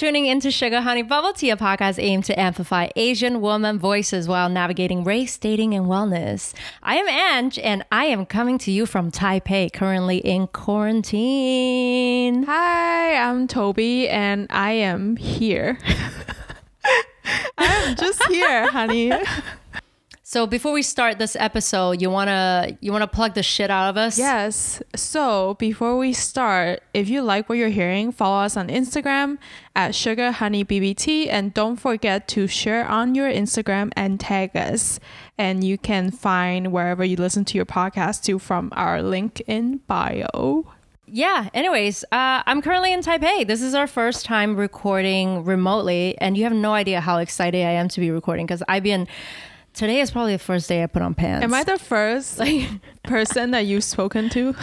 tuning into Sugar Honey Bubble Tea, a podcast aimed to amplify Asian woman voices while navigating race, dating, and wellness. I am Ange, and I am coming to you from Taipei, currently in quarantine. Hi, I'm Toby, and I am here. I'm just here, honey. So before we start this episode, you wanna you wanna plug the shit out of us? Yes. So before we start, if you like what you're hearing, follow us on Instagram at Sugar Honey BBT, and don't forget to share on your Instagram and tag us. And you can find wherever you listen to your podcast to from our link in bio. Yeah. Anyways, uh, I'm currently in Taipei. This is our first time recording remotely, and you have no idea how excited I am to be recording because I've been. Today is probably the first day I put on pants. Am I the first like? person that you've spoken to?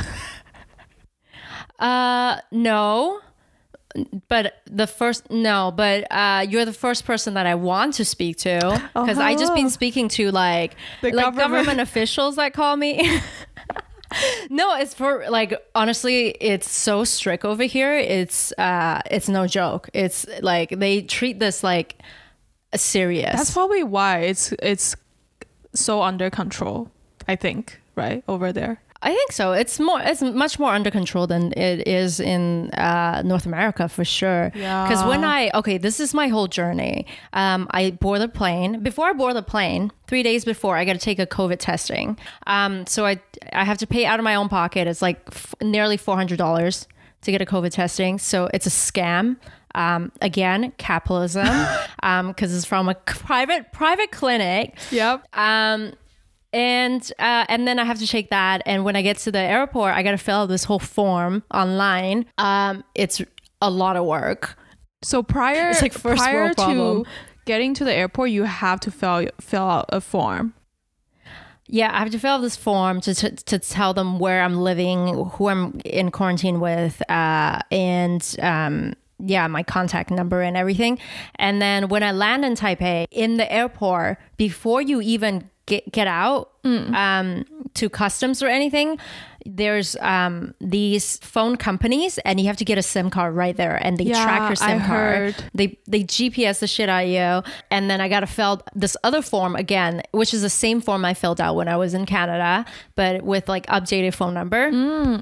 Uh, no. But the first no, but uh, you're the first person that I want to speak to because I just been Oh. speaking to like The like government. government officials that call me. no, it's for like honestly, it's so strict over here. It's uh, it's no joke. It's like they treat this like serious. That's probably why it's it's so under control. I think right over there. I think so. It's more. It's much more under control than it is in uh, North America for sure. Yeah. Because when I okay, this is my whole journey. Um, I board the plane. Before I board the plane, three days before, I got to take a COVID testing. Um, so I I have to pay out of my own pocket. It's like f- nearly four hundred dollars to get a COVID testing. So it's a scam. Um, again, capitalism, because it's from a private private clinic. Yep. Um, and uh, and then I have to take that. And when I get to the airport, I got to fill out this whole form online. Um, it's a lot of work. So prior It's like first prior to getting to the airport, you have to fill fill out a form. Yeah, I have to fill out this form to, to, to tell them where I'm living, who I'm in quarantine with, uh, and um, yeah, my contact number and everything. And then when I land in Taipei, in the airport, before you even get, get out um, to customs or anything, there's um, these phone companies, and you have to get a SIM card right there, and they Yeah, track your SIM I card. heard. They they GPS the shit out of you, and then I got to fill this other form again, which is the same form I filled out when I was in Canada, but with like updated phone number.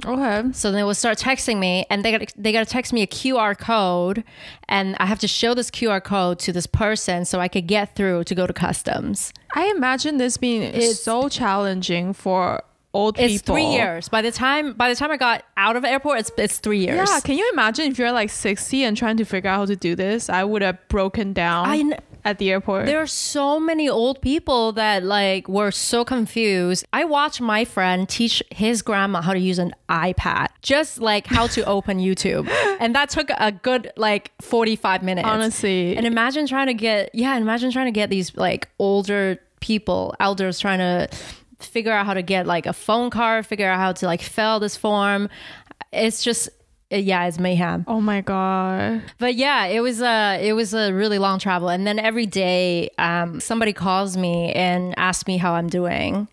Okay. So then they will start texting me, and they got they got to text me a QR code, and I have to show this QR code to this person so I could get through to go to customs. I imagine this being so challenging for old It's people. three years. By the time by the time I got out of the airport, it's it's three years. Yeah, can you imagine if you're like 60 and trying to figure out how to do this? I would have broken down I kn- at the airport. There are so many old people that like were so confused. I watched my friend teach his grandma how to use an iPad, just like how to open YouTube. And that took a good like 45 minutes. Honestly. And imagine trying to get yeah, imagine trying to get these like older people, elders trying to figure out how to get like a phone card, figure out how to like fill this form. It's just yeah, it's mayhem oh my god. but yeah it was a it was a really long travel and then every day um, somebody calls me and asks me how i'm doing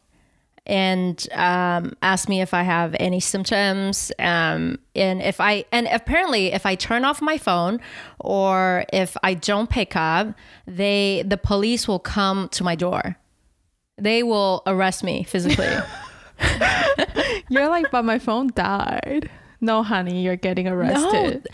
and um, asks me if i have any symptoms um, and if i and apparently if i turn off my phone or if i don't pick up they the police will come to my door they will arrest me physically. You're like, but my phone died. No, honey, you're getting arrested.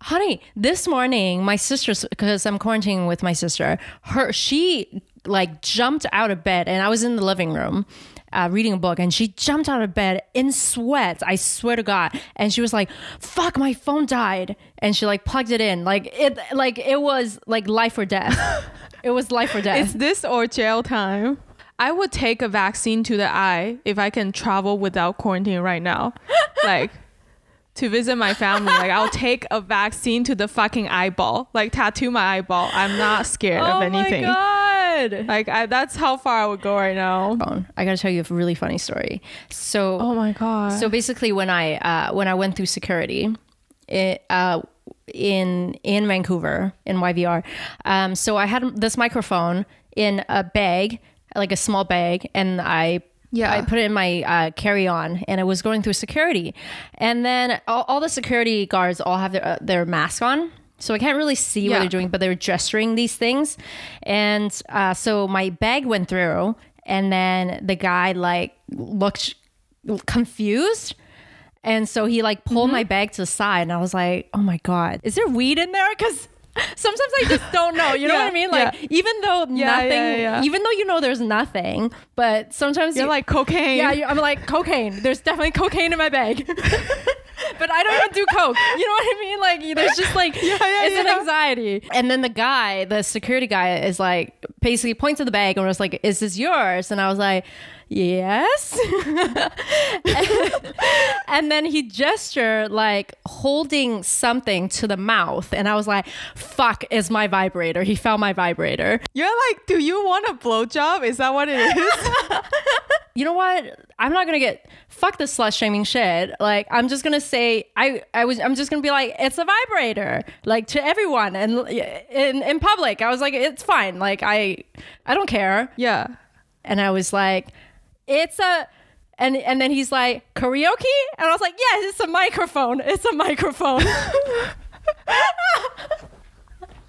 honey this morning my sister's because i'm quarantining with my sister her she like jumped out of bed and i was in the living room uh, reading a book and she jumped out of bed in sweat i swear to god. And she was like fuck my phone died. And she like plugged it in. Like it like it was like life or death. It was life or death. It's this or jail time. I would take a vaccine to the eye if I can travel without quarantine right now. like to visit my family. Like I'll take a vaccine to the fucking eyeball. Like tattoo my eyeball. I'm not scared of anything. oh my god Like I, that's how far I would go right now. I gotta tell you a really funny story. So Oh my god. So basically, when I uh, when I went through security, it, uh, in in Vancouver in YVR, um, so I had this microphone in a bag, like a small bag, and I. Yeah. I put it in my uh, carry on and it was going through security. And then all, all the security guards all have their, uh, their mask on. so I can't really see what they're doing, but they're gesturing these things. And uh, so my bag went through, and then the guy like looked confused. And so he like pulled Mm-hmm. my bag to the side, and I was like, "Oh my god, is there weed in there?" Because sometimes I just don't know. You know Yeah, what I mean? Like yeah. even though nothing, even though you know there's nothing, but sometimes You're you, like cocaine. yeah, you- I'm like cocaine. There's definitely cocaine in my bag. but I don't even do coke. You know what I mean? Like there's just like it's an anxiety. And then the guy, the security guy, is like basically points to the bag and was like, "Is this yours?" And I was like, "Yes." and then he gestured like holding something to the mouth, and I was like, "Fuck!" Is my vibrator? He found my vibrator. You're like, do you want a blowjob? Is that what it is? you know what? I'm not gonna get fuck the slut shaming shit. Like I'm just gonna say I I was I'm just gonna be like it's a vibrator like to everyone and in in public. I was like it's fine. Like I I don't care. yeah. And I was like it's a and and then he's like karaoke and I was like yes it's a microphone. It's a microphone.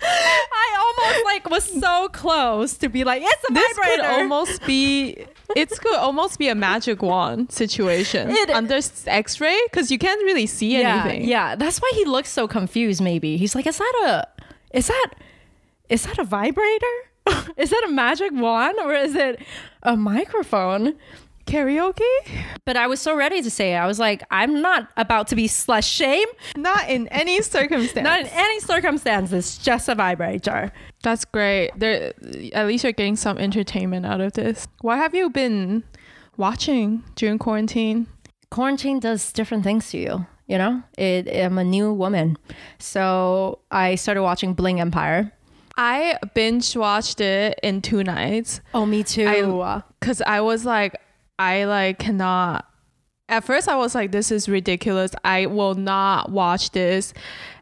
I almost like was so close to be like it's a This vibrator. could almost be. It could almost be a magic wand situation It- under X-ray because you can't really see yeah, anything. Yeah, that's why he looks so confused. Maybe he's like, "Is that a? Is that? Is that a vibrator? is that a magic wand or is it a microphone?" Karaoke? But I was so ready to say it. I was like, "I'm not about to be slut shame. Not in any circumstance. Not in any circumstances. Just a vibrator." That's great. There, at least you're getting some entertainment out of this. What have you been watching during quarantine? Quarantine does different things to you. You know, it, I'm a new woman, so I started watching Bling Empire. I binge watched it in two nights Oh, me too. I- because I was like, I like cannot. At first, I was like, this is ridiculous. I will not watch this.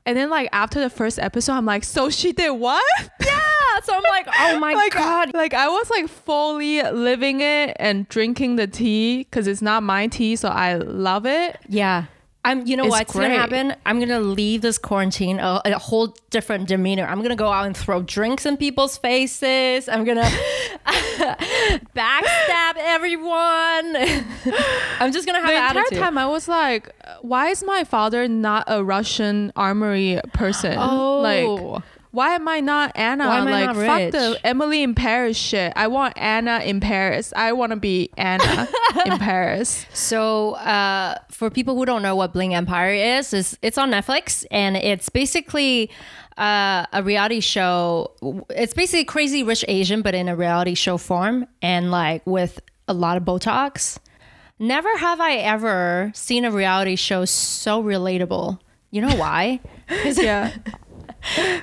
And then, like after the first episode, I'm like, so she did what? yeah. So I'm like, "Oh my like, god." Like I was like fully living it and drinking the tea because it's not my tea, so I love it. Yeah. I'm, you know It's what's gonna happen? I'm gonna leave this quarantine a, a whole different demeanor. I'm gonna go out and throw drinks in people's faces. I'm gonna backstab everyone. I'm just gonna have the an entire attitude. time I was like, why is my father not a Russian armory person? Oh. Like, why am I not Anna? Why am I like, not fuck rich? the Emily in Paris shit. I want Anna in Paris. I want to be Anna in Paris. So, uh, for people who don't know what Bling Empire is, is it's on Netflix and it's basically uh, a reality show. It's basically Crazy Rich Asian, but in a reality show form and like with a lot of Botox. Never have I ever seen a reality show so relatable. You know why? Yeah.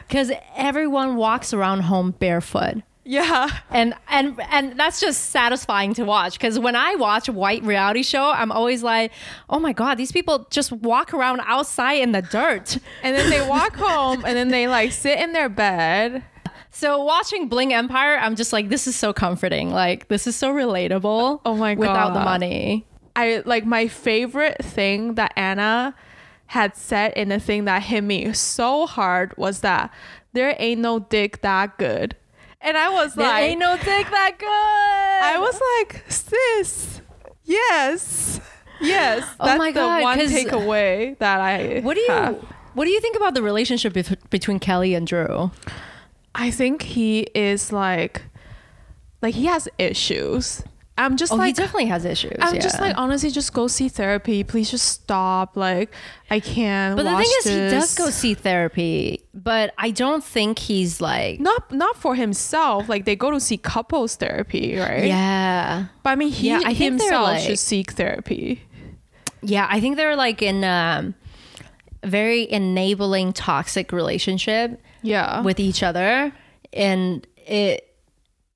Because everyone walks around home barefoot. Yeah. and and and that's just satisfying to watch because when i watch a white reality show i'm always like oh my god these people just walk around outside in the dirt And then they walk home and then they like sit in their bed. so watching bling empire i'm just like this is so comforting like this is so relatable Oh my god. without the money I like my favorite thing that Anna had said in the thing that hit me so hard was that there ain't no dick that good. And I was like there like ain't no dick that good I was like, sis, yes. Yes. Oh That's my God, the one takeaway that I what do you have. what do you think about the relationship between kelly and drew I think he is like like he has issues. I'm just oh he definitely has issues I'm just like honestly just go see therapy. Please just stop. Like I can't. but the thing is he does go see therapy but i don't think he's like not not for himself. Like they go to see couples therapy, right? yeah But I mean, he Yeah, I himself like- should seek therapy. Yeah, I think they're like in um very enabling toxic relationship Yeah. with each other and it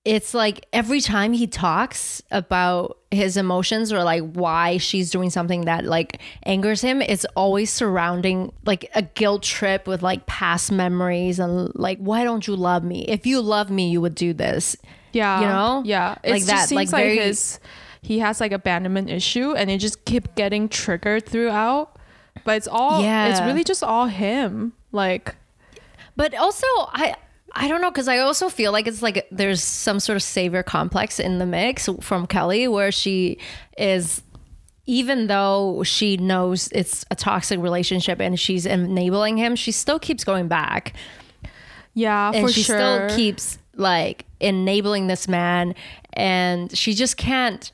it's like every time he talks about his emotions or like why she's doing something that like angers him it's always surrounding like a guilt trip with like past memories and like why don't you love me if you love me you would do this yeah. you know? Yeah. It Like just that, seems like, like, his he has like abandonment issue, and it just keep getting triggered throughout. But it's all. yeah It's really just all him. Like But also, I I don't know because I also feel like it's like there's some sort of savior complex in the mix from Kelly where she is. Even though she knows it's a toxic relationship and she's enabling him, she still keeps going back. Yeah, and for she sure. still keeps like enabling this man and she just can't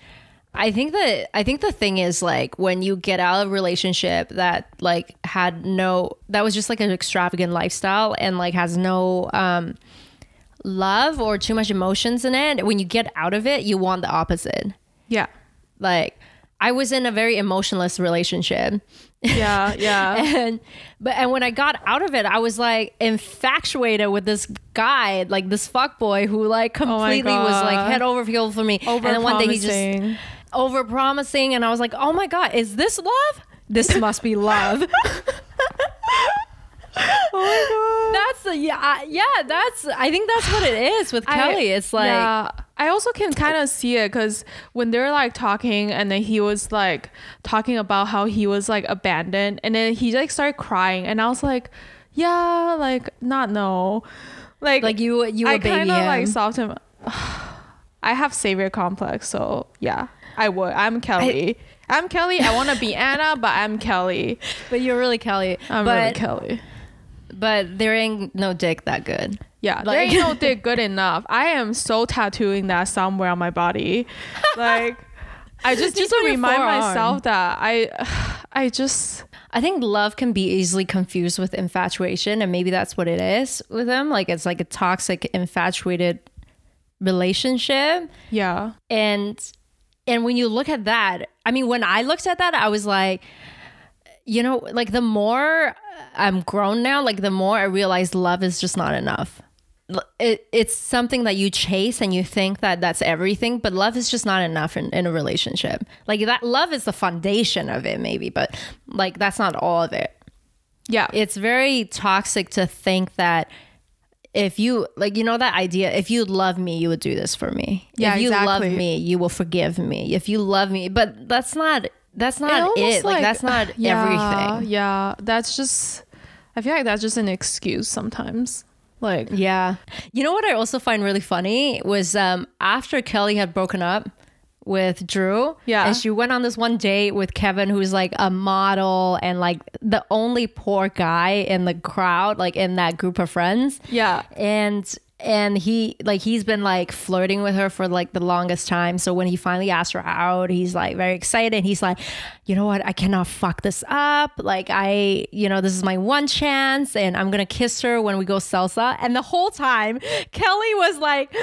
I think that I think the thing is like when you get out of a relationship that like had no that was just like an extravagant lifestyle and like has no um love or too much emotions in it when you get out of it you want the opposite yeah. like I was in a very emotionless relationship Yeah, yeah. and but and when I got out of it, I was like infatuated with this guy, like this fuck boy who like completely was like Oh head over heels for me. and then one day he just over promising, and I was like, oh my god, is this love? This must be love. oh my god. that's the yeah I- yeah. That's I think that's what it is with Kelly. it's like yeah, I also can kind of see it because when they're like talking and then he was like talking about how he was like abandoned and then he like started crying and I was like, yeah, like not no, like like you you I kind of like soft him. I have savior complex, so yeah, I would. I'm Kelly. I, am Kelly. I want to be Anna, but I'm Kelly. but you're really Kelly. I'm but really Kelly. but there ain't no dick that good. Yeah, there Like- ain't no dick good enough. I am so tattooing that somewhere on my body. Like, I just need to remind forearm. myself that I, I just I think love can be easily confused with infatuation, and maybe that's what it is with him. Like it's like a toxic, infatuated relationship. yeah, And and when you look at that, I mean, when I looked at that, I was like, you know, like the more I'm grown now, like the more I realize love is just not enough. It, it's something that you chase and you think that that's everything, but love is just not enough in, in a relationship. Like that love is the foundation of it, maybe, but like that's not all of it yeah, it's very toxic to think that if you like you know that idea if you love me you would do this for me. Yeah, if you love me you will forgive me. If you love me but that's not that's not almost it. Like, that's not yeah, everything. Yeah, that's just. I feel like that's just an excuse sometimes. Like, yeah. You know what i also find really funny was um after kelly had broken up with Drew. Yeah. And she went on this one date with Kevin, who's like a model and like the only poor guy in the crowd, like in that group of friends. yeah, and and he like he's been like flirting with her for like the longest time so when he finally asked her out he's like very excited he's like you know what i cannot fuck this up like i you know this is my one chance and i'm gonna kiss her when we go salsa and the whole time kelly was like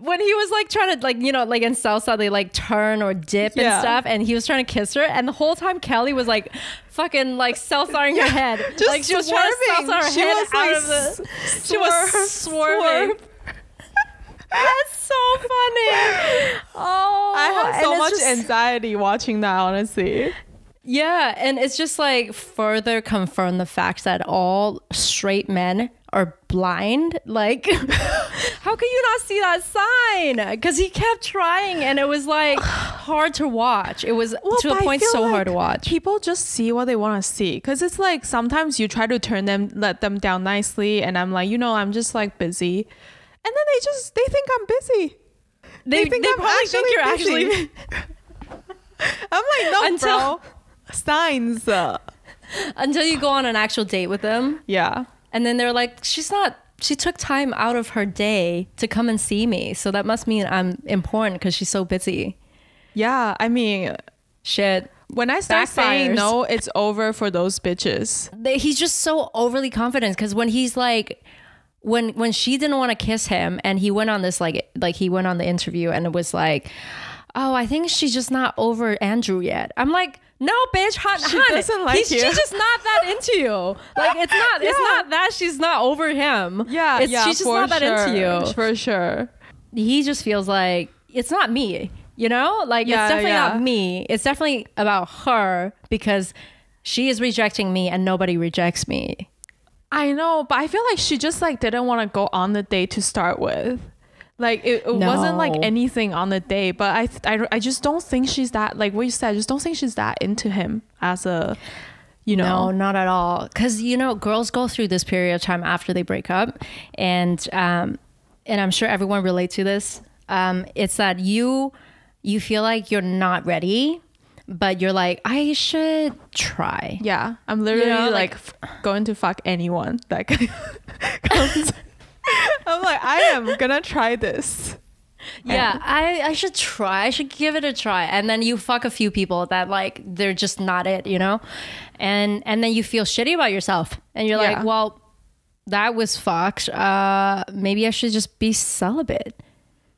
when he was like trying to like you know like in salsa they like turn or dip and stuff and he was trying to kiss her and the whole time kelly was like fucking like salsaing her head just like she was trying to swerving. salsa her She head was, out like, of the she was swerving. swerve. That's so funny. Oh, I have so much just- anxiety watching that. Honestly, Yeah, and it's just like further confirm the fact that all straight men are blind. Like, how can you not see that sign? Because he kept trying, and it was like hard to watch. It was to a point so like hard to watch. People just see what they want to see because it's like sometimes you try to turn them, let them down nicely, and I'm like, you know, I'm just like busy, and then they just they think I'm busy. They, think they I'm probably think you're actually actually. I'm like, no, Until- bro. Signs. Uh, until you go on an actual date with them, yeah. And then they're like, she's not. She took time out of her day to come and see me, so that must mean I'm important because she's so busy. Yeah. I mean, Shit. when I start saying no, it's over for those bitches. he's just so overly confident because when he's like when when she didn't want to kiss him and he went on this like like he went on the interview and it was like oh i think she's just not over andrew yet i'm like no bitch hun, She hun, doesn't like he's, you. she's just not that into you like it's not it's not that she's not over him Yeah. it's, yeah. she's just not that sure, into you For sure. he just feels like it's not me you know like Yeah, it's definitely yeah. not me it's definitely about her because she is rejecting me and nobody rejects me I know, but I feel like she just like didn't want to go on the date to start with. Like it, it wasn't like anything on the day, but I, I I just don't think she's that like what you said. I just don't think she's that into him as a, you know. No, not at all. Because you know, girls go through this period of time after they break up, and um, and I'm sure everyone relate to this. Um, it's that you you feel like you're not ready, but you're like, I should try. Yeah, I'm literally know, like, like- f- going to fuck anyone that comes. I'm like, I am gonna try this. Yeah, I, I should try. I should give it a try. And then you fuck a few people that like they're just not it, you know? And and then you feel shitty about yourself. And you're Yeah. like, well, that was fucked. Uh maybe I should just be celibate.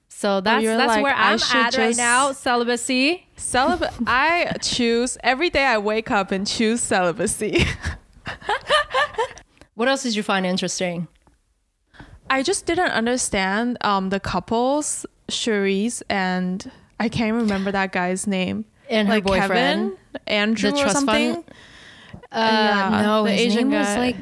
So that's that's like, where I I'm at right now, celibacy. Celibate. I choose every day. I wake up and choose celibacy. What else did you find interesting? I just didn't understand um the couples, Cherise and I can't remember that guy's name. And her like boyfriend. Kevin, Andrew The or something. fund? Uh, yeah, no, the his Asian name was like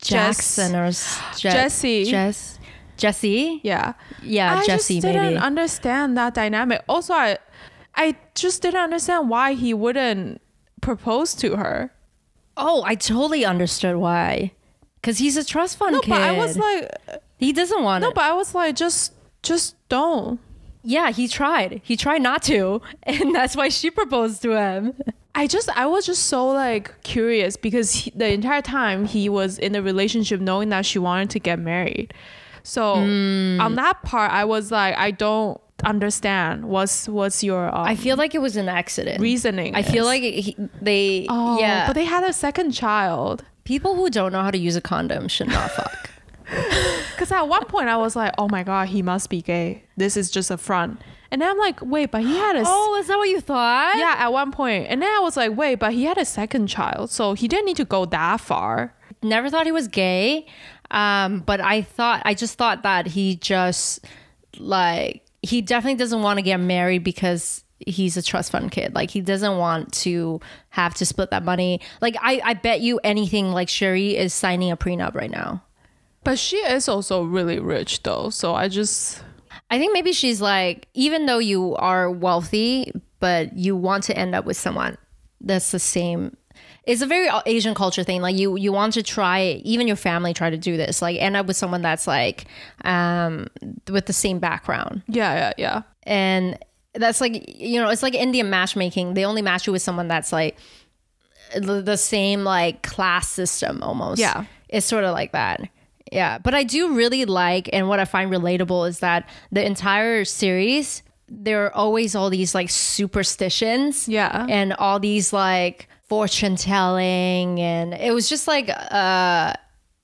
Jackson or s- Je- Jesse. Jess. Jesse? Yeah. Yeah, Jesse, maybe. I Jesse just didn't maybe. understand that dynamic. Also, I, I just didn't understand why he wouldn't propose to her. Oh, I totally understood why. Cause he's a trust fund No, kid. but I was like, he doesn't want it. no, it. but I was like, just, just don't. yeah, he tried. He tried not to, and that's why she proposed to him. I just, I was just so like curious because he, the entire time he was in a relationship, knowing that she wanted to get married. So Hmm. on that part, I was like, I don't understand. What's, what's your um, I feel like it was an accident. reasoning? I feel like he, they. oh, yeah, but they had a second child. people who don't know how to use a condom should not fuck. Because at one point I was like, oh my god, he must be gay. This is just a front. And then I'm like, wait, but he had a oh, is that what you thought? yeah at one point. And then I was like, wait, but he had a second child, so he didn't need to go that far. never thought he was gay um but i thought i just thought that he just like he definitely doesn't want to get married because he's a trust fund kid like he doesn't want to have to split that money like i i bet you anything like Cherie is signing a prenup right now But she is also really rich though, so I just i think maybe she's like even though you are wealthy but you want to end up with someone that's the same. It's a very asian culture thing. Like you you want to try even your family try to do this like end up with someone that's like um with the same background. Yeah yeah yeah. and that's like you know it's like indian matchmaking. They only match you with someone that's like the the same like class system almost. Yeah. it's sort of like that yeah but i do really like and what i find relatable is that the entire series there are always all these like superstitions Yeah. and all these like fortune telling and it was just like uh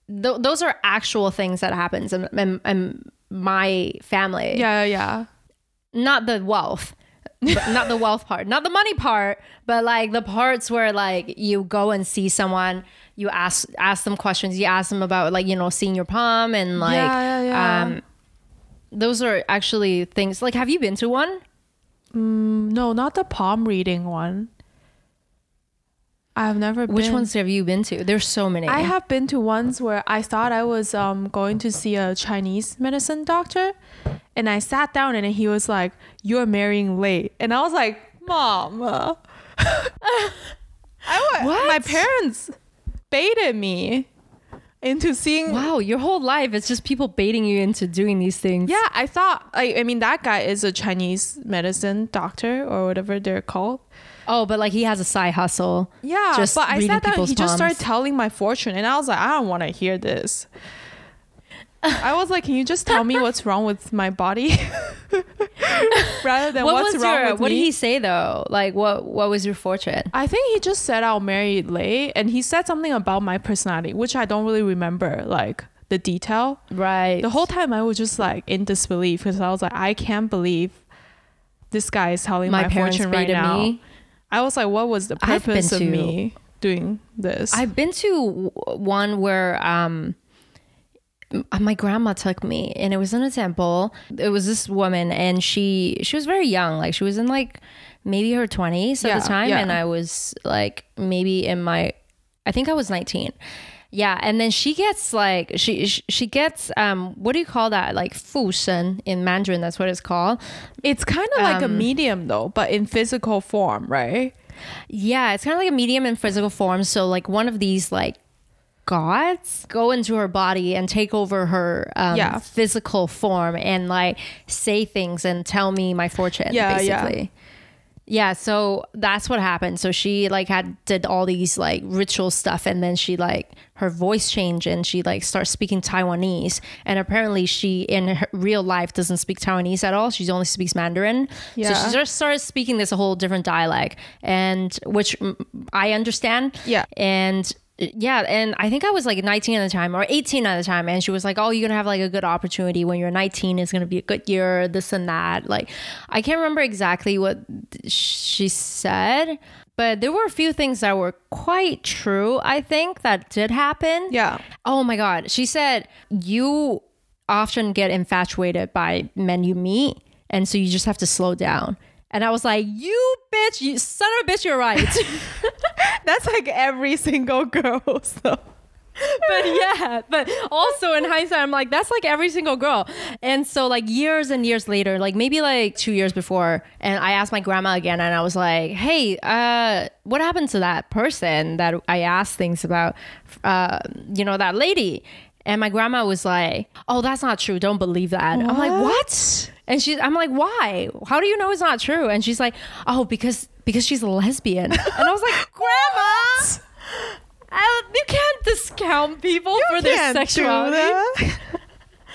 th- those are actual things that happens in, in, in my family Yeah yeah yeah. not the wealth but not the wealth part not the money part but like the parts where like you go and see someone you ask ask them questions you ask them about like you know seeing your palm and like Yeah, yeah, yeah. um those are actually things like have you been to one Mm, No, not the palm reading one. I've never which ones have you been to there's so many I have been to ones where I thought I was um going to see a Chinese medicine doctor, and I sat down and he was like, "You're marrying late," and I was like, "Mom, I What? my parents baited me into seeing." wow your whole life it's just people baiting you into doing these things Yeah, I thought. I, I mean, that guy is a Chinese medicine doctor or whatever they're called. oh but like he has a side hustle Yeah, Just but I down. people's He just started telling my fortune, and I was like, I don't want to hear this. I was like, can you just tell me what's wrong with my body, rather than what what's wrong your with what me? did he say though like what what was your fortune I think he just said I'll marry late, and he said something about my personality, which I don't really remember, like the detail. right The whole time I was just like in disbelief because I was like, I can't believe this guy is telling My my, parents fortune right now. me. I was like, what was the purpose of to- me doing this? I've been to one where um my grandma took me and it was in a temple. It was this woman and she she was very young, like she was in like maybe her 20s at Yeah, the time yeah. and I was like maybe in my I think I was 19. Yeah, and then she gets like she she gets um what do you call that? Like fu shen in Mandarin that's what it's called. It's kind of like a Um, medium though, but in physical form, right? Yeah, it's kind of like a medium in physical form. So like one of these like gods go into her body and take over her um, Yeah. physical form and like say things and tell me my fortune. Yeah, yeah. basically. Yeah, so that's what happened. So she like had did all these like ritual stuff and then she like her voice changed and she like starts speaking Taiwanese and apparently she in her real life doesn't speak Taiwanese at all. She only speaks Mandarin. Yeah. So she just started speaking this whole different dialect and which mm, I understand. Yeah. And yeah, and I think I was like 19 at the time or 18 at the time, and she was like, "Oh, you're gonna have like a good opportunity when you're 19. It's gonna be a good year, this and that." Like, I can't remember exactly what she said, but there were a few things that were quite true. I think that did happen. Yeah. Oh my god, she said you often get infatuated by men you meet, and so you just have to slow down. And I was like, "You bitch, you son of a bitch, you're right." That's like every single girl. So. but yeah, but also in hindsight, I'm like, that's like every single girl. And so like years and years later, like maybe like two years before, and I asked my grandma again, and I was like, hey, uh, what happened to that person that I asked things about? Uh, you know, that lady. And my grandma was like, "Oh, that's not true. Don't believe that." I'm like, "What?" And she, I'm like, "Why? How do you know it's not true?" And she's like, "Oh, because because she's a lesbian." And I was like, "Grandma." I, you can't discount people for their sexuality.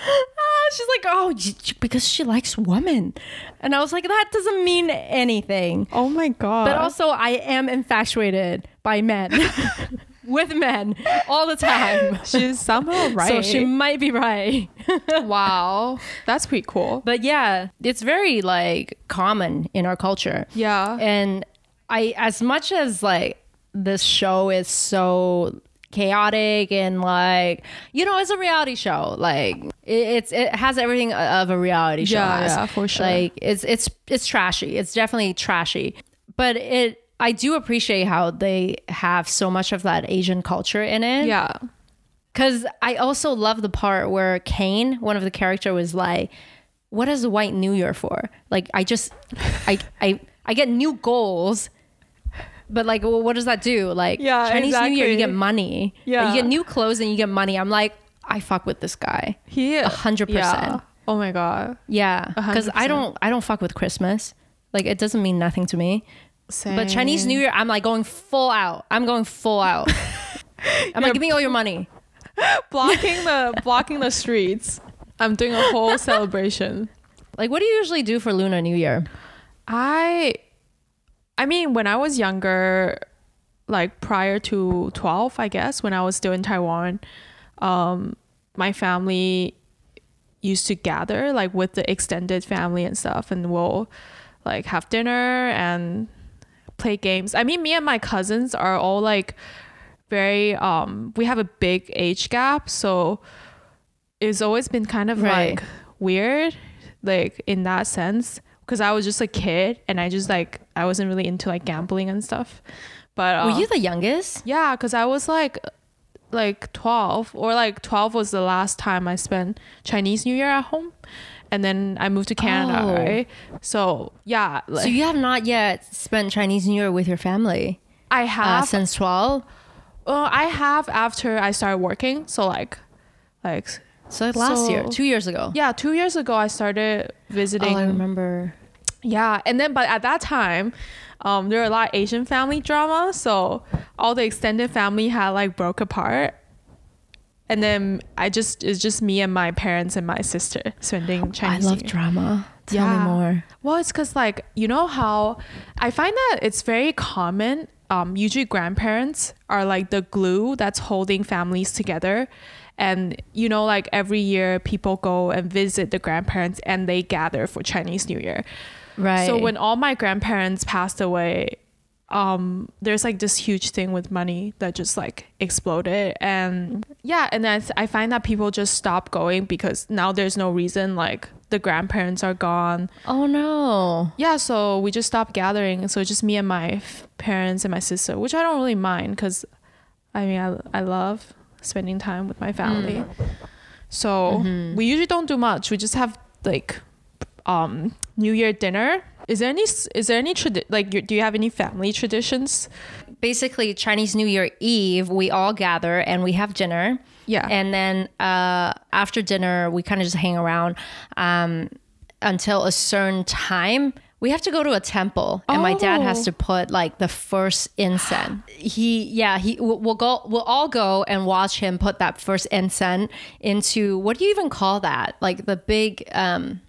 Ah, she's like, oh, because she likes women, and I was like, that doesn't mean anything. Oh my god. But also, I am infatuated by men, with men all the time. she's somehow right. So she might be right. wow. That's pretty cool. But yeah, it's very like common in our culture. Yeah. And I, as much as like this show is so chaotic and like you know it's a reality show like it, it's it has everything of a reality show Yeah, yeah, for sure. like it's it's it's trashy it's definitely trashy but it i do appreciate how they have so much of that asian culture in it yeah. because I also love the part where Kane, one of the character, was like, "What is the White New Year for? Like, I just, I, I, I get new goals, but like, well, what does that do? Like, Yeah, Chinese New Year, you get money. Yeah. you get new clothes and you get money. I'm like, I fuck with this guy. He A hundred percent. Oh my god. Yeah, because I don't, I don't fuck with Christmas. Like, it doesn't mean nothing to me. Same. But Chinese New Year, I'm like going full out. I'm going full out. I'm like, give me all your money. blocking the blocking the streets. I'm doing a whole celebration. Like, what do you usually do for Lunar New Year? I I mean, when I was younger, like prior to 12, I guess, when I was still in Taiwan, um my family used to gather like with the extended family and stuff and we'll like have dinner and play games. I mean, me and my cousins are all like very um we have a big age gap, so it's always been kind of Right. like weird like in that sense because I was just a kid and I just like I wasn't really into like gambling and stuff. But uh, Were you the youngest? yeah, because I was like like 12 or like 12 was the last time I spent Chinese New Year at home. And then I moved to Canada, Oh. right? So yeah, like, So you have not yet spent Chinese New Year with your family I uh, have since 12? uh, I have after I started working. So like like So like last year, two years ago. yeah, two years ago I started visiting Oh, I remember. Yeah, and then but at that time, um, there were a lot of Asian family drama, so all the extended family had like broke apart, and then I just it's just me and my parents and my sister spending Chinese. I love Year. drama. Tell Yeah. me more. Well, it's because like you know how I find that it's very common. Um, usually grandparents are like the glue that's holding families together, and you know like every year people go and visit the grandparents and they gather for Chinese New Year. Right. So when all my grandparents passed away, um, there's like this huge thing with money that just like exploded, and yeah, and I, I find that people just stop going because now there's no reason. Like the grandparents are gone. Oh no. Yeah, so we just stopped gathering. So it's just me and my f- parents and my sister, which I don't really mind because, I mean, I I love spending time with my family. So we usually don't do much. We just have like um New Year dinner Is there any is there any tradi- like do you have any family traditions? Basically, Chinese New Year Eve, we all gather and we have dinner. Yeah. And then uh, after dinner, we kind of just hang around um, until a certain time. We have to go to a temple, and my dad has Oh. to put like the first incense. he, yeah, he. We'll we'll go. We'll all go and watch him put that first incense into what do you even call that? Like the big um,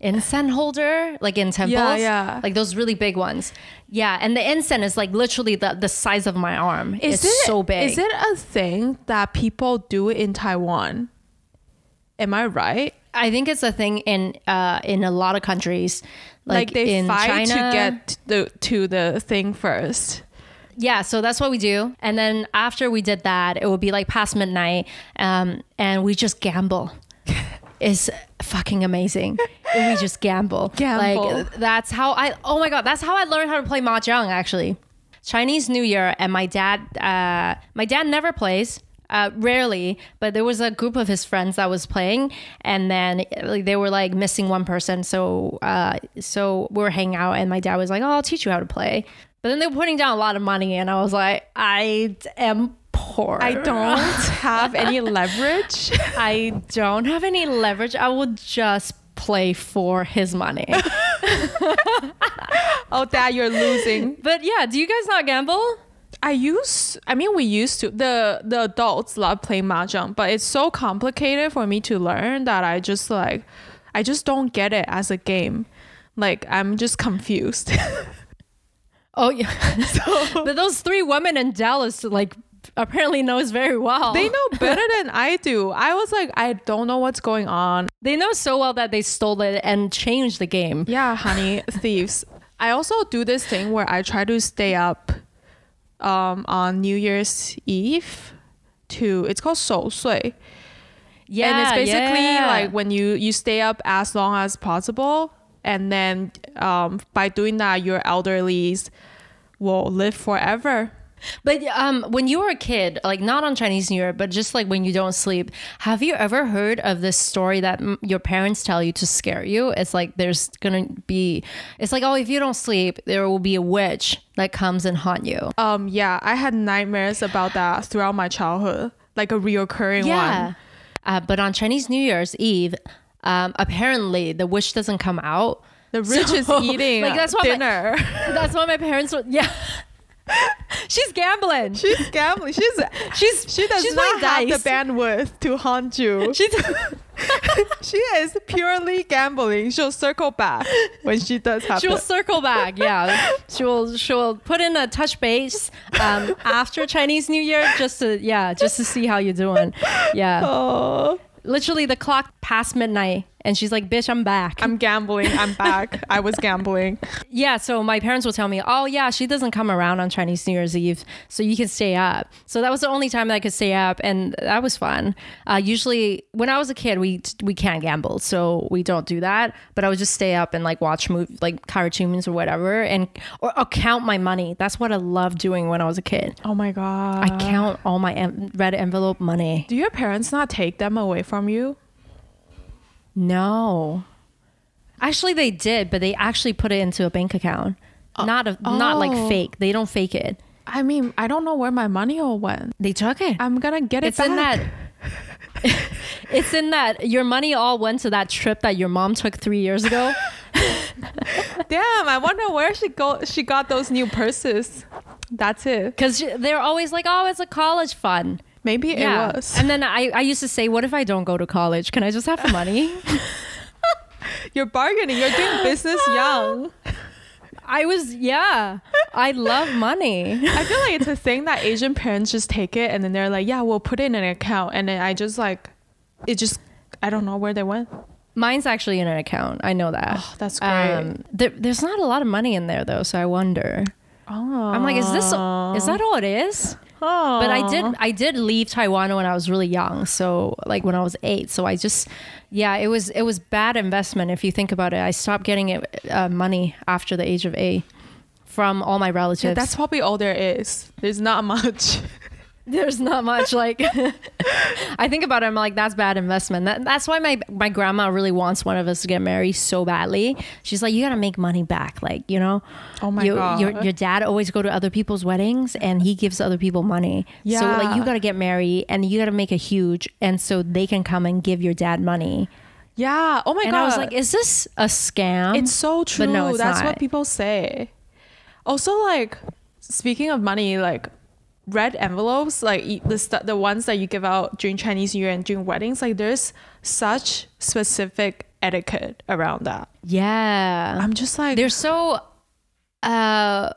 incense holder, like in temples. yeah. yeah. Like those really big ones. Yeah, and the incense is like literally the the size of my arm. Is it's it so big. Is it a thing that people do in Taiwan? Am I right? I think it's a thing in uh in a lot of countries, Like, like, they in fight China. to get the to the thing first. yeah, so that's what we do. And then after we did that, it would be like past midnight, um, and we just gamble. It's fucking amazing. We just gamble. Gamble. Like that's how I. Oh my god, that's how I learned how to play mahjong. Actually, Chinese New Year, and my dad. Uh, my dad never plays. Uh, rarely, but there was a group of his friends that was playing, and then like, they were like missing one person. So, uh, so we were hanging out, and my dad was like, "Oh, I'll teach you how to play." But then they were putting down a lot of money, and I was like, "I am I don't have any leverage. I don't have any leverage. I will just play for his money." Oh, dad, you're losing. but yeah, do you guys not gamble? I use. I mean, we used to. the The adults love playing mahjong, but it's so complicated for me to learn that I just like, I just don't get it as a game. Like I'm just confused. Oh yeah. but those three women in Dallas like apparently knows very well. they know better than I do. I was like, I don't know what's going on. They know so well that they stole it and changed the game. Yeah, honey, thieves. I also do this thing where I try to stay up um, on New Year's Eve to it's called 守岁. Yeah, and it's basically yeah. like when you you stay up as long as possible and then um, by doing that your elderlies will live forever. But um, when you were a kid, like not on Chinese New Year, but just like when you don't sleep, have you ever heard of this story that mm, your parents tell you to scare you? It's like there's gonna be, it's like oh, if you don't sleep, there will be a witch that comes and haunt you. Um, yeah, I had nightmares about that throughout my childhood, like a reoccurring Yeah. one. Uh, but on Chinese New Year's Eve, um, apparently the witch doesn't come out. The rich is eating like, that's what my- dinner. That's what my parents would. Yeah, she's gambling. she's gambling. She's She's she does she's not have the bandwidth to haunt you. She's she is purely gambling. She'll circle back when she does have she will circle back. Yeah, she will. She will put in a touch base um, after Chinese New Year just to yeah just to see how you're doing. Yeah, Oh, literally the clock past midnight, and she's like, "Bitch, I'm back." I'm gambling. I'm back. I was gambling. Yeah, so my parents will tell me, "Oh yeah, she doesn't come around on Chinese New Year's Eve, so you can stay up." So that was the only time that I could stay up, and that was fun. Uh, usually, when I was a kid, we we can't gamble, so we don't do that. But I would just stay up and like watch movie, like cartoons or whatever, and or, or count my money. That's what I loved doing when I was a kid. Oh my god. I count all my en- red envelope money. Do your parents not take them away from you? No, actually, they did, but they actually put it into a bank account. Oh. Not a, not like oh. fake. They don't fake it. I mean, I don't know where my money all went. They took it. I'm gonna get it it's back. in that it's in that your money all went to that trip that your mom took three years ago Damn, I wonder where she go. She got those new purses. That's it. because they're always like oh it's a college fund Maybe yeah it was. and then I, I used to say what if i don't go to college can i just have the money You're bargaining. You're doing business young. i was yeah i love money I feel like it's a thing that Asian parents just take it and then they're like, yeah, we'll put it in an account. And then I just like, it just, I don't know where they went. mine's actually in an account i know that Oh, that's great. um, there, there's not a lot of money in there though so i wonder oh. i'm like is this is that all it is Oh. but I did I did leave Taiwan when I was really young, so like when I was eight. So I just yeah, it was it was bad investment if you think about it. I stopped getting it uh, money after the age of eight from all my relatives. Yeah, that's probably all there is. There's not much. There's not much like I think about it, I'm like, that's bad investment. That, that's why my my grandma really wants one of us to get married so badly. She's like, you gotta make money back, like you know. Oh my you, God. Your your dad always go to other people's weddings and he gives other people money. Yeah. So like you gotta get married and you gotta make a huge, and so they can come and give your dad money. Yeah. Oh my and god. I was like, is this a scam? It's so true. But no, it's That's not. what people say. Also, like speaking of money, like red envelopes, like the the ones that you give out during Chinese New Year and during weddings, like there's such specific etiquette around that. yeah. I'm just like, They're so. Uh,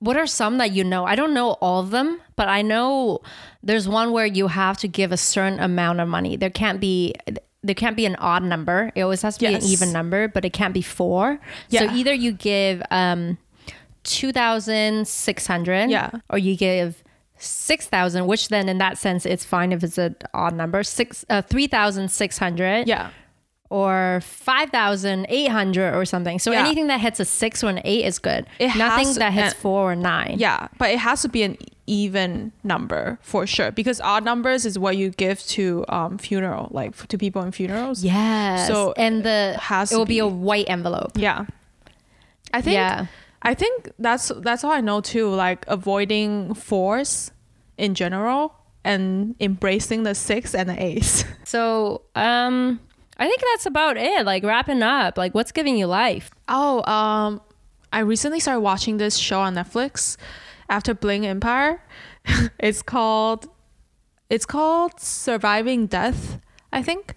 what are some that you know? I don't know all of them, but I know there's one where you have to give a certain amount of money. There can't be. There can't be an odd number. It always has to be an even number, but it can't be four. Yeah. So either you give um, two thousand six hundred, Yeah. or you give six thousand, which then in that sense it's fine if it's an odd number. Six uh, three thousand six hundred, yeah, or 5,800 or something. So Yeah. anything that hits a six or an eight is good. It Nothing has- that hits uh, four or nine. yeah, but it has to be an even number for sure because odd numbers is what you give to um funeral, like to people in funerals. Yes. So and the has it will be. be. a white envelope. Yeah. I think yeah. I think that's that's all I know too. Like avoiding fours in general and embracing the six and the eights. So um I think that's about it. Like wrapping up. Like what's giving you life? Oh, um, I recently started watching this show on Netflix after Bling Empire. it's called it's called Surviving Death, I think.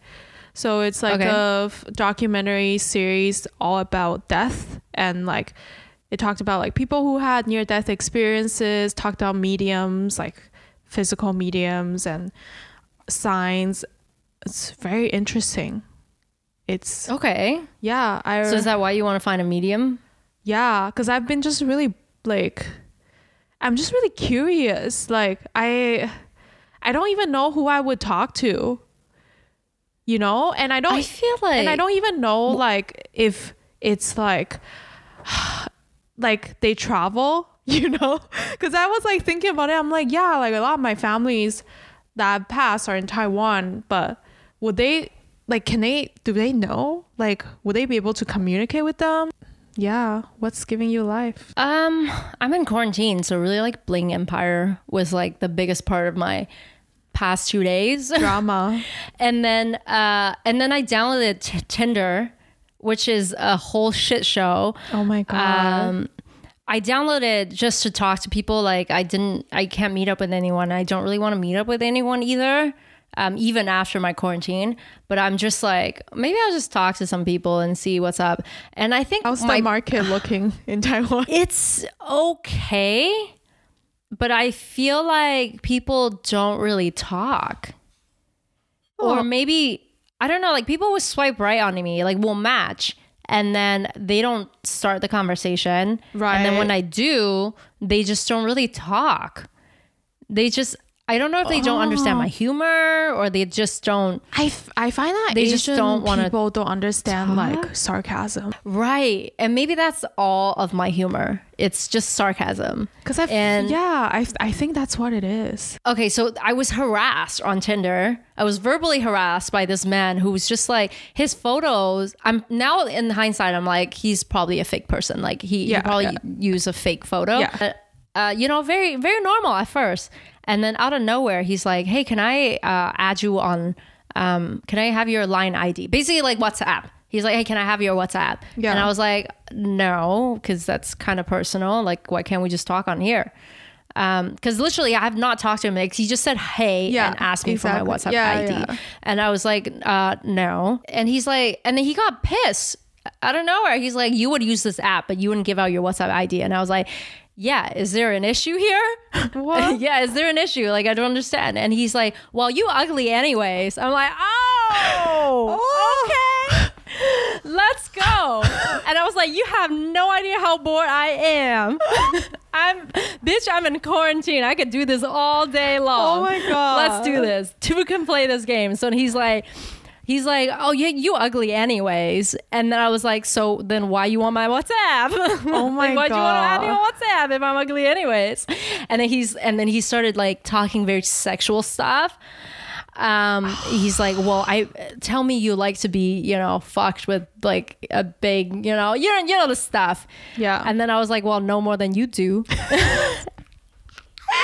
So it's like Okay. a documentary series all about death and like it talked about like people who had near death experiences, talked about mediums, like physical mediums and signs. It's very interesting. It's Okay. yeah, I So is that why you want to find a medium? yeah, because I've been just really like, I'm just really curious. Like I, I don't even know who I would talk to. You know, and I don't, I feel like and I don't even know like if it's like, like they travel. You know, because I was like thinking about it. I'm like, yeah, like a lot of my families that passed are in Taiwan, but would they like? Can they? Do they know? Like, would they be able to communicate with them? Yeah. What's giving you life? Um, I'm in quarantine, so really like Bling Empire was like the biggest part of my past two days. Drama. and then uh and then I downloaded t- Tinder, which is a whole shit show. Oh my god. Um I downloaded just to talk to people like I didn't I can't meet up with anyone. I don't really want to meet up with anyone either. Um, even after my quarantine, but I'm just like maybe I'll just talk to some people and see what's up. And I think How's my the market looking in Taiwan? it's okay, but I feel like people don't really talk. Or Oh. maybe, I don't know, like people will swipe right on me, like we'll match, and then they don't start the conversation. Right. And then when I do, they just don't really talk. They just, I don't know if they don't understand Oh. my humor or they just don't. I, f- I find that They Asian just don't wanna people don't understand talk. like sarcasm Right. And maybe that's all of my humor. It's just sarcasm. because I And- yeah I think that's what it is. Okay, so I was harassed on Tinder. I was verbally harassed by this man who was just like his photos. I'm now in hindsight, I'm like he's probably a fake person. Like he, Yeah, he probably yeah. used a fake photo. Yeah. Uh, you know, very very normal at first, and then out of nowhere, he's like, "Hey, can I uh, add you on? Um, can I have your line ID? Basically, like WhatsApp." He's like, "Hey, can I have your WhatsApp?" Yeah. And I was like, "No, because that's kind of personal. Like, why can't we just talk on here?" because literally I have not talked to him. Like he just said hey Yeah, and asked me exactly. for my WhatsApp Yeah, ID, yeah. and I was like, uh, no. And he's like, and then he got pissed out of nowhere. He's like, you would use this app, but you wouldn't give out your WhatsApp ID. And I was like, yeah, is there an issue here? What? yeah, is there an issue? Like I don't understand. And he's like, well, you ugly anyways. I'm like, oh, oh, okay. Let's go. And I was like, you have no idea how bored I am. I'm bitch, I'm in quarantine. I could do this all day long. Oh my God. Let's do this. Two can play this game. So he's like, he's like, "Oh, yeah, you ugly anyways." And then I was like, "So then why you on my WhatsApp? Oh my like, why do you want to have me on WhatsApp if I'm ugly anyways?" And then he's and then he started like talking very sexual stuff. Um, he's like, "Well, I tell me you like to be, you know, fucked with like a big, you know, you know, you know the stuff." Yeah. And then I was like, "Well, no more than you do."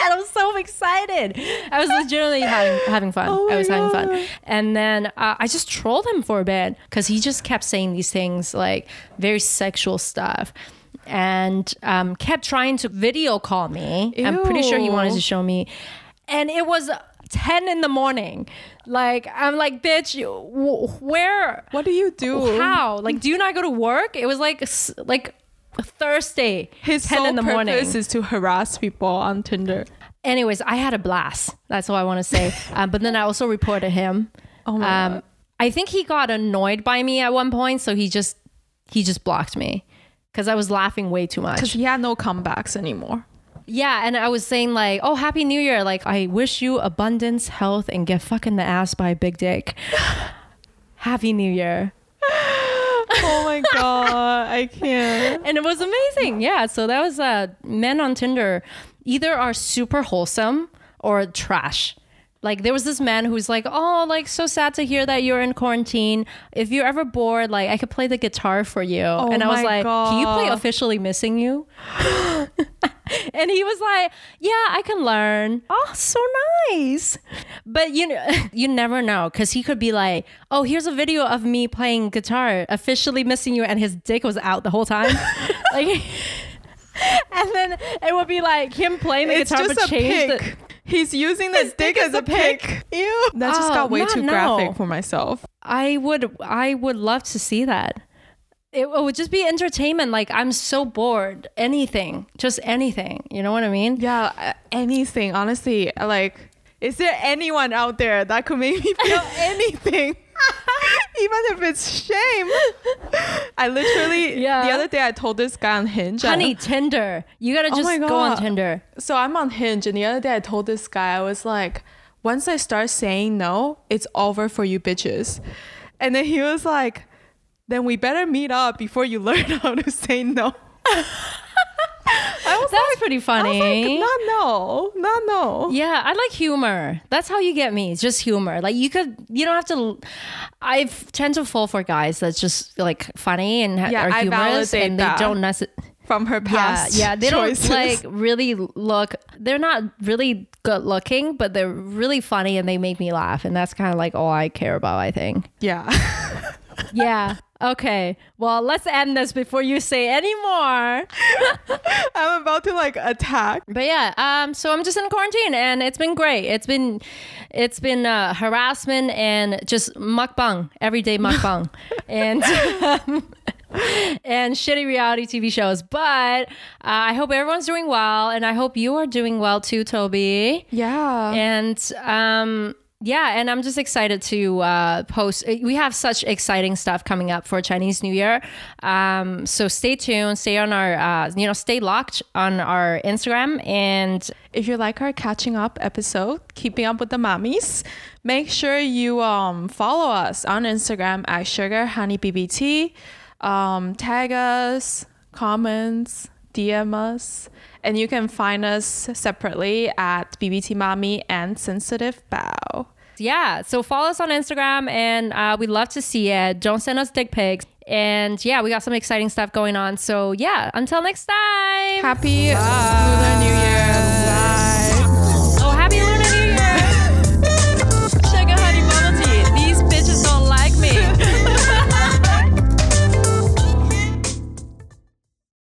And I was so excited. I was legitimately having having fun. Oh I was having fun. And then uh, I just trolled him for a bit because he just kept saying these things like very sexual stuff. And um, kept trying to video call me. I'm pretty sure he wanted to show me. And it was 10 in the morning. Like, I'm like, bitch, wh- where? what do you do? How? Like, do you not go to work? It was like, like Thursday, His 10 sole in the morning. purpose is to harass people on Tinder. Anyways, I had a blast. That's all I want to say. um, but then I also reported him. Oh my um, God. I think he got annoyed by me at one point, so he just he just blocked me because I was laughing way too Because much. he had no comebacks anymore. Yeah, and I was saying like, "Oh, happy New Year!" Like, I wish you abundance, health, and get fucking the ass by a big dick. happy New Year. oh my god, I can't. and it was amazing. Yeah, so that was uh men on Tinder either are super wholesome or trash. Like there was this man who's like, "Oh, like so sad to hear that you're in quarantine. If you're ever bored, like I could play the guitar for you." Oh and I was Oh like, "Can you play officially missing you?" and he was like, "Yeah, I can learn." Oh, so nice. But you know, you never know cuz he could be like, "Oh, here's a video of me playing guitar, officially missing you," and his dick was out the whole time. like and then it would be like him playing the It's guitar but a change the. He's using the dick as a pick. Ew. That just Oh, got way too now. graphic for myself. I would I would love to see that. It, it would just be entertainment. Like I'm so bored. Anything, just anything. You know what I mean? Yeah, uh, anything. Honestly, like, is there anyone out there that could make me feel anything? Even if it's shame. I literally, Yeah. the other day I told this guy on Hinge. Honey, Tinder. You gotta Oh just my go on Tinder. so I'm on Hinge, and the other day I told this guy, I was like, once I start saying no, it's over for you bitches. And then he was like, then we better meet up before you learn how to say no. I was That's pretty I was funny. like, not no, not no. yeah, I like humor. That's how you get me. It's just humor. Like you could, you don't have to. I tend to fall for guys that's just like funny and Yeah, are I humorous, and they don't necessarily. From her Yeah, past yeah, they choices. don't like really look. They're not really good looking, but they're really funny and they make me laugh, and that's kind of like all I care about. I think. Yeah. Yeah. Okay. Well, let's end this before you say any more. I'm about to like attack. But yeah, um, so I'm just in quarantine and it's been great. It's been, it's been uh, harassment and just mukbang every day mukbang, and um, and shitty reality TV shows. But uh, I hope everyone's doing well, and I hope you are doing well too, Toby. Yeah. And um, yeah, and I'm just excited to uh, post. We have such exciting stuff coming up for Chinese New Year. Um, so stay tuned. Stay on our, uh, you know, stay locked on our Instagram. And if you like our catching up episode, keeping up with the mamis, make sure you um follow us on Instagram at Sugar Honey BBT. Um, tag us, comments, DM us, and you can find us separately at BBT Mommy and Sensitive Bow. Yeah, so follow us on Instagram, and uh, we'd love to see it. Don't send us dick pics. And yeah, we got some exciting stuff going on. So yeah, until next time. Happy Lunar New Year.